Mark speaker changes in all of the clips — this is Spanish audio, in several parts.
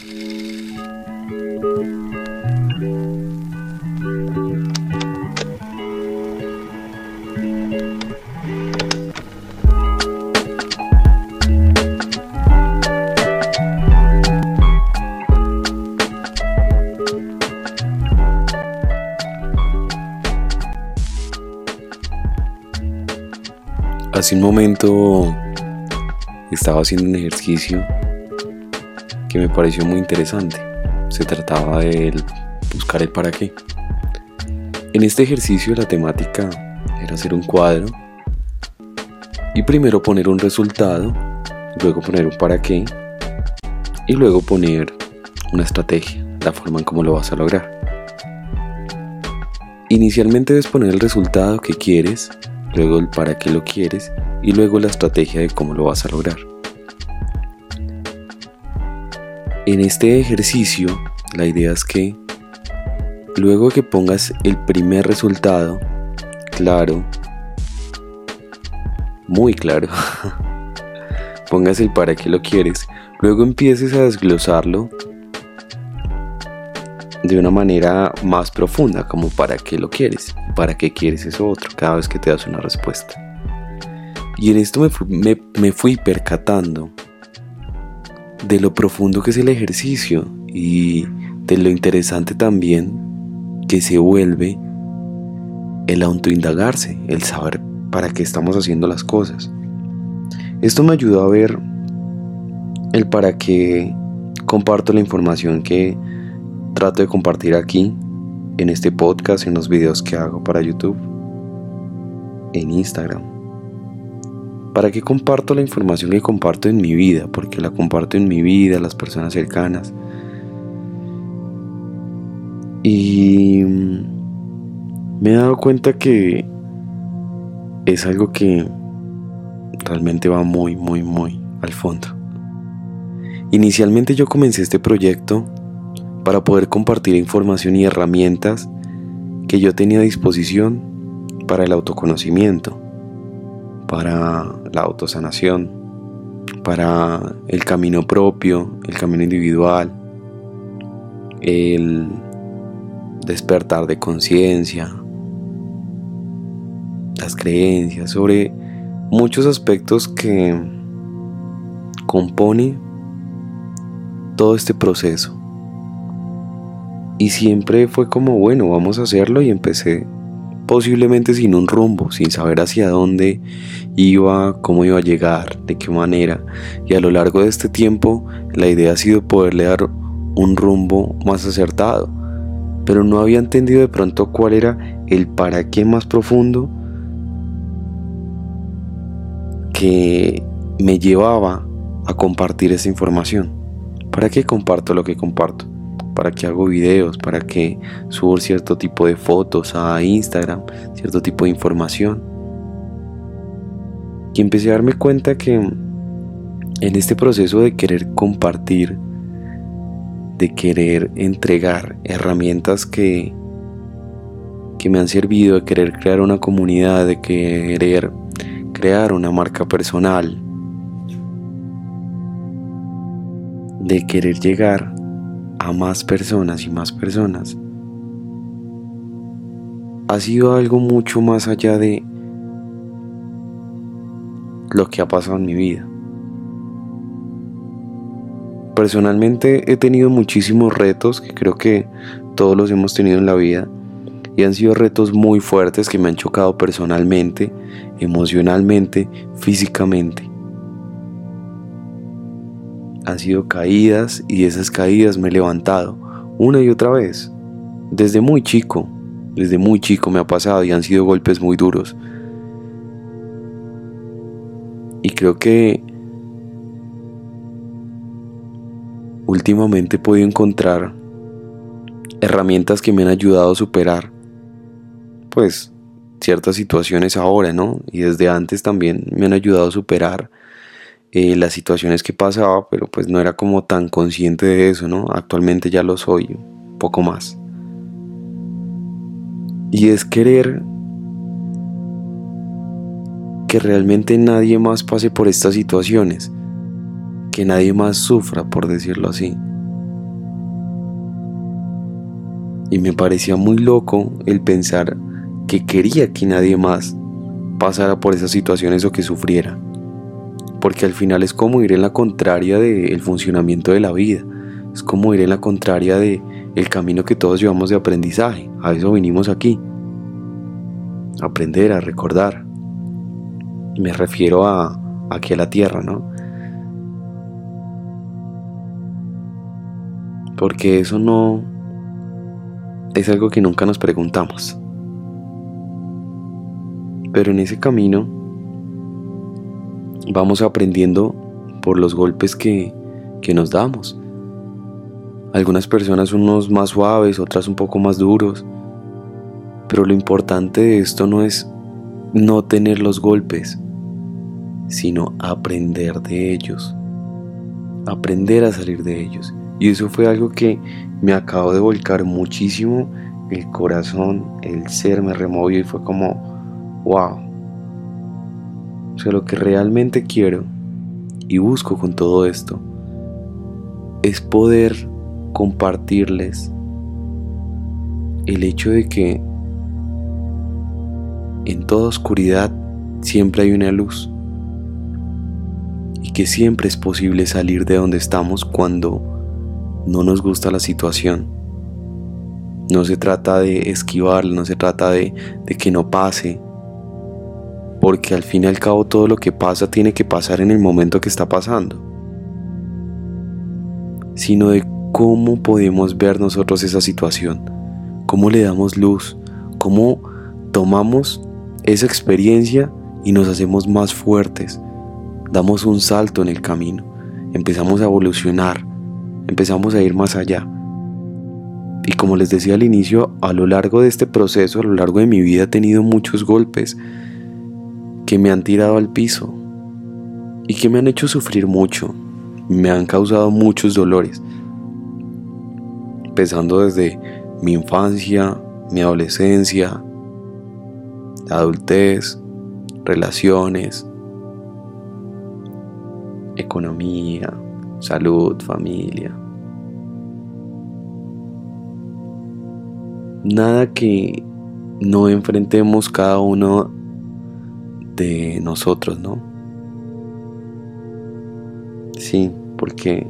Speaker 1: Hace un momento estaba haciendo un ejercicio me pareció muy interesante. Se trataba de buscar el para qué. En este ejercicio la temática era hacer un cuadro y primero poner un resultado, luego poner un para qué y luego poner una estrategia, la forma en cómo lo vas a lograr. Inicialmente debes poner el resultado que quieres luego el para qué lo quieres y luego la estrategia de cómo lo vas a lograr. En este ejercicio, la idea es que luego que pongas el primer resultado, claro, muy claro, pongas el para qué lo quieres, luego empieces a desglosarlo de una manera más profunda, como para qué lo quieres, para qué quieres eso otro, cada vez que te das una respuesta. Y en esto me, me fui percatando de lo profundo que es el ejercicio y de lo interesante también que se vuelve el autoindagarse, el saber para qué estamos haciendo las cosas. Esto me ayudó a ver el para qué comparto la información que trato de compartir aquí, en este podcast, en los videos que hago para YouTube, en Instagram. ¿Para qué comparto la información que comparto en mi vida? Porque la comparto en mi vida, las personas cercanas. Y me he dado cuenta que es algo que realmente va muy, muy, muy al fondo. Inicialmente yo comencé este proyecto para poder compartir información y herramientas que yo tenía a disposición para el autoconocimiento, para la autosanación, para el camino propio, el camino individual, el despertar de conciencia, las creencias, sobre muchos aspectos que compone todo este proceso. Y siempre fue como, bueno, vamos a hacerlo y empecé posiblemente sin un rumbo, sin saber hacia dónde iba, cómo iba a llegar, de qué manera. Y a lo largo de este tiempo la idea ha sido poderle dar un rumbo más acertado. Pero no había entendido de pronto cuál era el para qué más profundo que me llevaba a compartir esa información. ¿Para qué comparto lo que comparto? Para qué hago videos, para qué subo cierto tipo de fotos a Instagram, cierto tipo de información. Y empecé a darme cuenta que en este proceso de querer compartir, de querer entregar herramientas que, que me han servido, de querer crear una comunidad, de querer crear una marca personal, de querer llegar a más personas y más personas, ha sido algo mucho más allá de lo que ha pasado en mi vida. Personalmente he tenido muchísimos retos que creo que todos los hemos tenido en la vida y han sido retos muy fuertes que me han chocado personalmente, emocionalmente, físicamente han sido caídas y esas caídas me he levantado una y otra vez. Desde muy chico, desde muy chico me ha pasado y han sido golpes muy duros. Y creo que últimamente he podido encontrar herramientas que me han ayudado a superar pues ciertas situaciones ahora, ¿no? Y desde antes también me han ayudado a superar eh, las situaciones que pasaba, pero pues no era como tan consciente de eso, ¿no? Actualmente ya lo soy un poco más. Y es querer que realmente nadie más pase por estas situaciones, que nadie más sufra, por decirlo así, Y me parecía muy loco el pensar que quería que nadie más pasara por esas situaciones o que sufriera. Porque al final es como ir en la contraria del funcionamiento de la vida. Es como ir en la contraria de el camino que todos llevamos de aprendizaje. A eso vinimos aquí. aprender, a recordar. Me refiero a aquí a la tierra, ¿no? Porque eso no es algo que nunca nos preguntamos. Pero en ese camino vamos aprendiendo por los golpes que, que nos damos. Algunas personas unos más suaves, otras un poco más duros. Pero lo importante de esto no es no tener los golpes, sino aprender de ellos. Aprender a salir de ellos. Y eso fue algo que me acabo de volcar muchísimo. El corazón, el ser me removió y fue como, wow. O sea, lo que realmente quiero y busco con todo esto es poder compartirles el hecho de que en toda oscuridad siempre hay una luz y que siempre es posible salir de donde estamos cuando no nos gusta la situación. No se trata de esquivarla, no se trata de, de que no pase, porque al fin y al cabo todo lo que pasa tiene que pasar en el momento que está pasando, sino de cómo podemos ver nosotros esa situación, cómo le damos luz, cómo tomamos esa experiencia y nos hacemos más fuertes, damos un salto en el camino, empezamos a evolucionar, empezamos a ir más allá. Y como les decía al inicio, a lo largo de este proceso, a lo largo de mi vida he tenido muchos golpes que me han tirado al piso y que me han hecho sufrir mucho, me han causado muchos dolores, empezando desde mi infancia, mi adolescencia, adultez, relaciones, economía, salud, familia. Nada que no enfrentemos cada uno de nosotros, ¿no? Sí, porque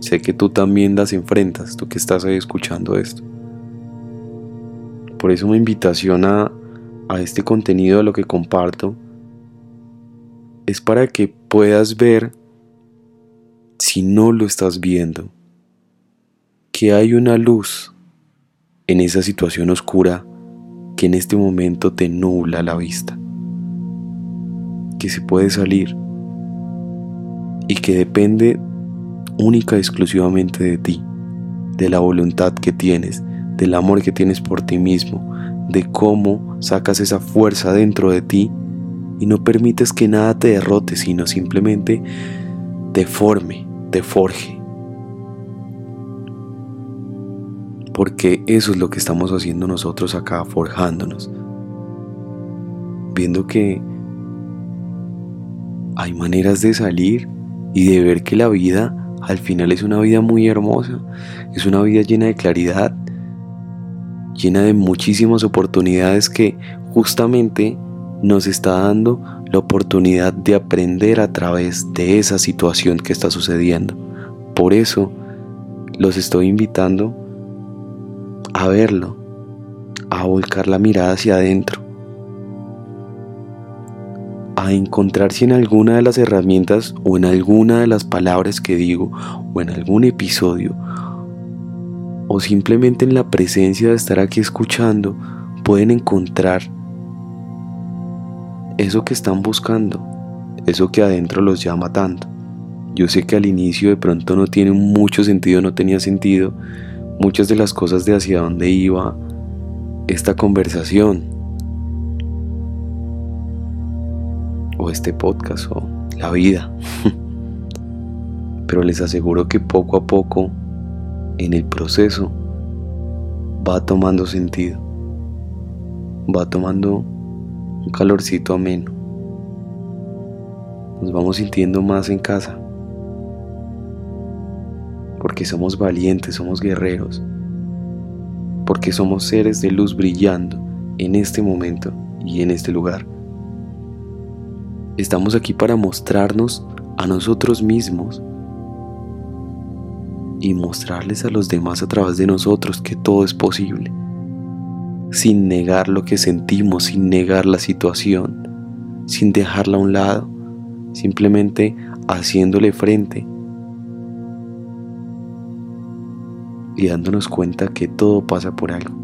Speaker 1: sé que tú también las enfrentas, tú que estás ahí escuchando esto. Por eso mi invitación a, a este contenido, a lo que comparto, es para que puedas ver si no lo estás viendo, que hay una luz en esa situación oscura que en este momento te nubla la vista, que se puede salir y que depende única y exclusivamente de ti, de la voluntad que tienes, del amor que tienes por ti mismo, de cómo sacas esa fuerza dentro de ti y no permites que nada te derrote, sino simplemente te forme, te forje. Porque eso es lo que estamos haciendo nosotros acá, forjándonos. Viendo que hay maneras de salir y de ver que la vida al final es una vida muy hermosa, es una vida llena de claridad, llena de muchísimas oportunidades que justamente nos está dando la oportunidad de aprender a través de esa situación que está sucediendo. Por eso los estoy invitando a verlo, a volcar la mirada hacia adentro, a encontrarse en alguna de las herramientas o en alguna de las palabras que digo o en algún episodio o simplemente en la presencia de estar aquí escuchando pueden encontrar eso que están buscando, eso que adentro los llama tanto. Yo sé que al inicio de pronto no tiene mucho sentido, no tenía sentido muchas de las cosas de hacia dónde iba esta conversación este podcast o la vida. Pero les aseguro que poco a poco en el proceso va tomando sentido, va tomando un calorcito ameno. Nos vamos sintiendo más en casa. Porque somos valientes, somos guerreros. porque somos seres de luz brillando en este momento y en este lugar. Estamos aquí para mostrarnos a nosotros mismos y mostrarles a los demás a través de nosotros que todo es posible, sin negar lo que sentimos, sin negar la situación, sin dejarla a un lado, simplemente haciéndole frente y dándonos cuenta que todo pasa por algo,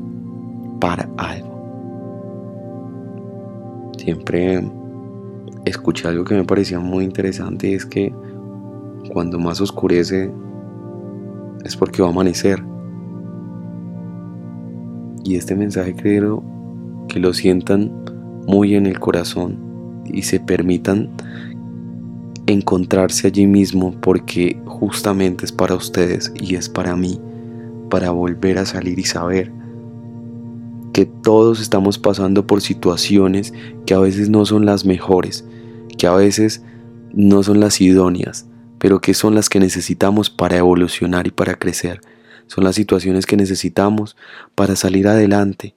Speaker 1: para algo. Siempre escuché algo que me parecía muy interesante y es que cuando más oscurece es porque va a amanecer. Y este mensaje creo que lo sientan muy en el corazón y se permitan encontrarse allí mismo porque justamente es para ustedes y es para mí, para volver a salir y saber que todos estamos pasando por situaciones que a veces no son las mejores, que a veces no son las idóneas, pero que son las que necesitamos para evolucionar y para crecer. Son las situaciones que necesitamos para salir adelante,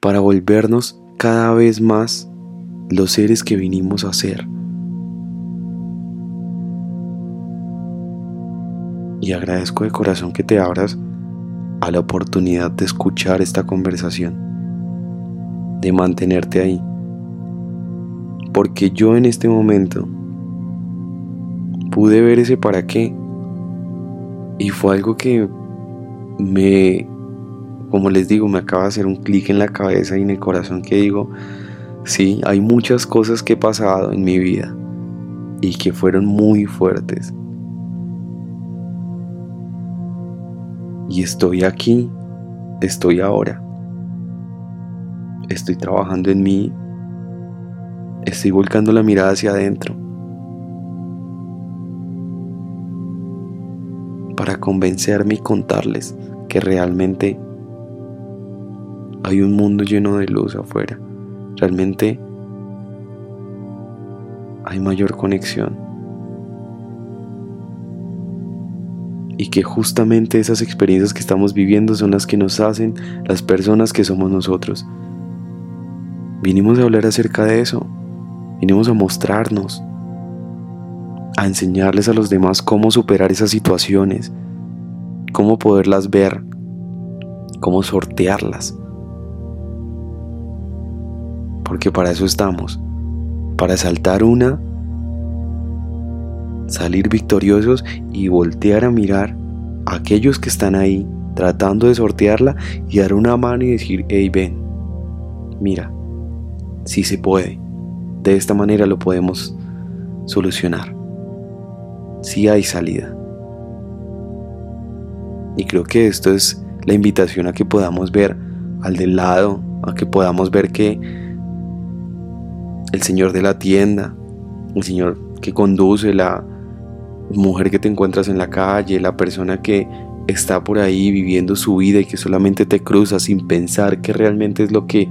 Speaker 1: para volvernos cada vez más los seres que vinimos a ser. Y agradezco de corazón que te abras a la oportunidad de escuchar esta conversación, de mantenerte ahí. Porque yo en este momento pude ver ese para qué. Y fue algo que me, como les digo, me acaba de hacer un clic en la cabeza y en el corazón que digo, sí, hay muchas cosas que he pasado en mi vida y que fueron muy fuertes. Y estoy aquí, estoy ahora. Estoy trabajando en mí, estoy volcando la mirada hacia adentro para convencerme y contarles que realmente hay un mundo lleno de luz afuera. Realmente hay mayor conexión. Y que justamente esas experiencias que estamos viviendo son las que nos hacen las personas que somos nosotros. Vinimos a hablar acerca de eso. Vinimos a mostrarnos a enseñarles a los demás cómo superar esas situaciones, cómo poderlas ver, cómo sortearlas. Porque para eso estamos, para saltar una, salir victoriosos y voltear a mirar a aquellos que están ahí tratando de sortearla y dar una mano y decir, hey ven, mira, si se puede, de esta manera lo podemos solucionar si hay salida. Y creo que esto es la invitación a que podamos ver al del lado, a que podamos ver que el señor de la tienda, el señor que conduce, la mujer que te encuentras en la calle, la persona que está por ahí viviendo su vida y que solamente te cruza sin pensar que realmente es lo que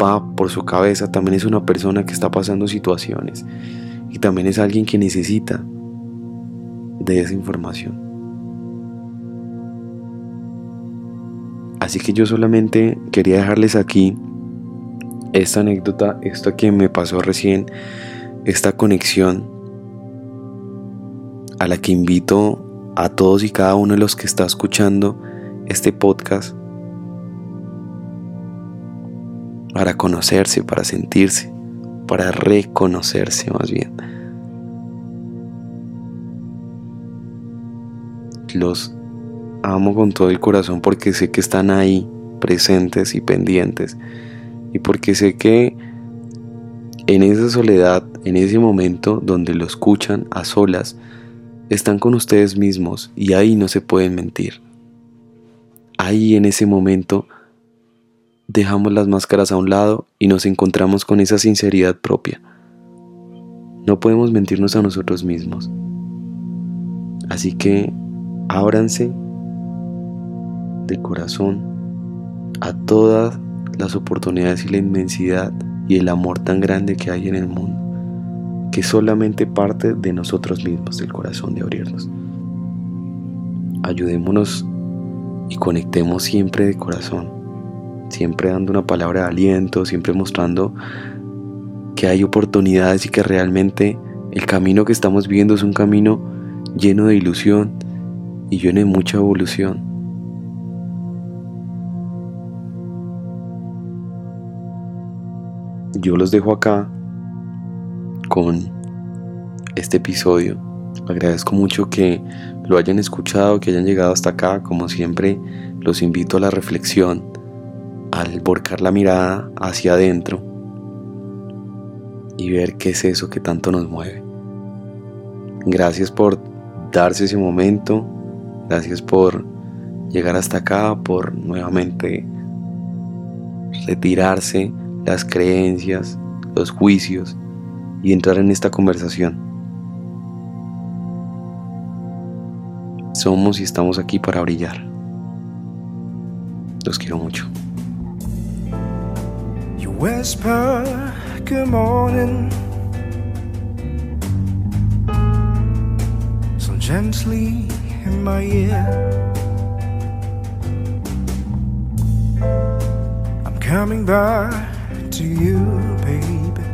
Speaker 1: va por su cabeza, también es una persona que está pasando situaciones y también es alguien que necesita de esa información. Así que yo solamente quería dejarles aquí esta anécdota, esto que me pasó recién, esta conexión a la que invito a todos y cada uno de los que está escuchando este podcast para conocerse, para sentirse, para reconocerse más bien. los amo con todo el corazón porque sé que están ahí presentes y pendientes y porque sé que en esa soledad, en ese momento donde lo escuchan a solas, están con ustedes mismos y ahí no se pueden mentir. Ahí en ese momento dejamos las máscaras a un lado y nos encontramos con esa sinceridad propia. No podemos mentirnos a nosotros mismos. Así que ábranse de corazón a todas las oportunidades y la inmensidad y el amor tan grande que hay en el mundo, que solamente parte de nosotros mismos, del corazón de abrirnos. Ayudémonos y conectemos siempre de corazón, siempre dando una palabra de aliento, siempre mostrando que hay oportunidades y que realmente el camino que estamos viviendo es un camino lleno de ilusión y lleno de mucha evolución. Yo los dejo acá este episodio. Agradezco mucho que lo hayan escuchado, que hayan llegado hasta acá. Como siempre, los invito a la reflexión, al volcar la mirada hacia adentro y ver qué es eso que tanto nos mueve. Gracias por darse ese momento, gracias por llegar hasta acá, por nuevamente retirarse las creencias, los juicios y entrar en esta conversación. Somos y estamos aquí para brillar. Los quiero mucho. You whisper, good morning. So gently in my ear. I'm coming back to you, baby.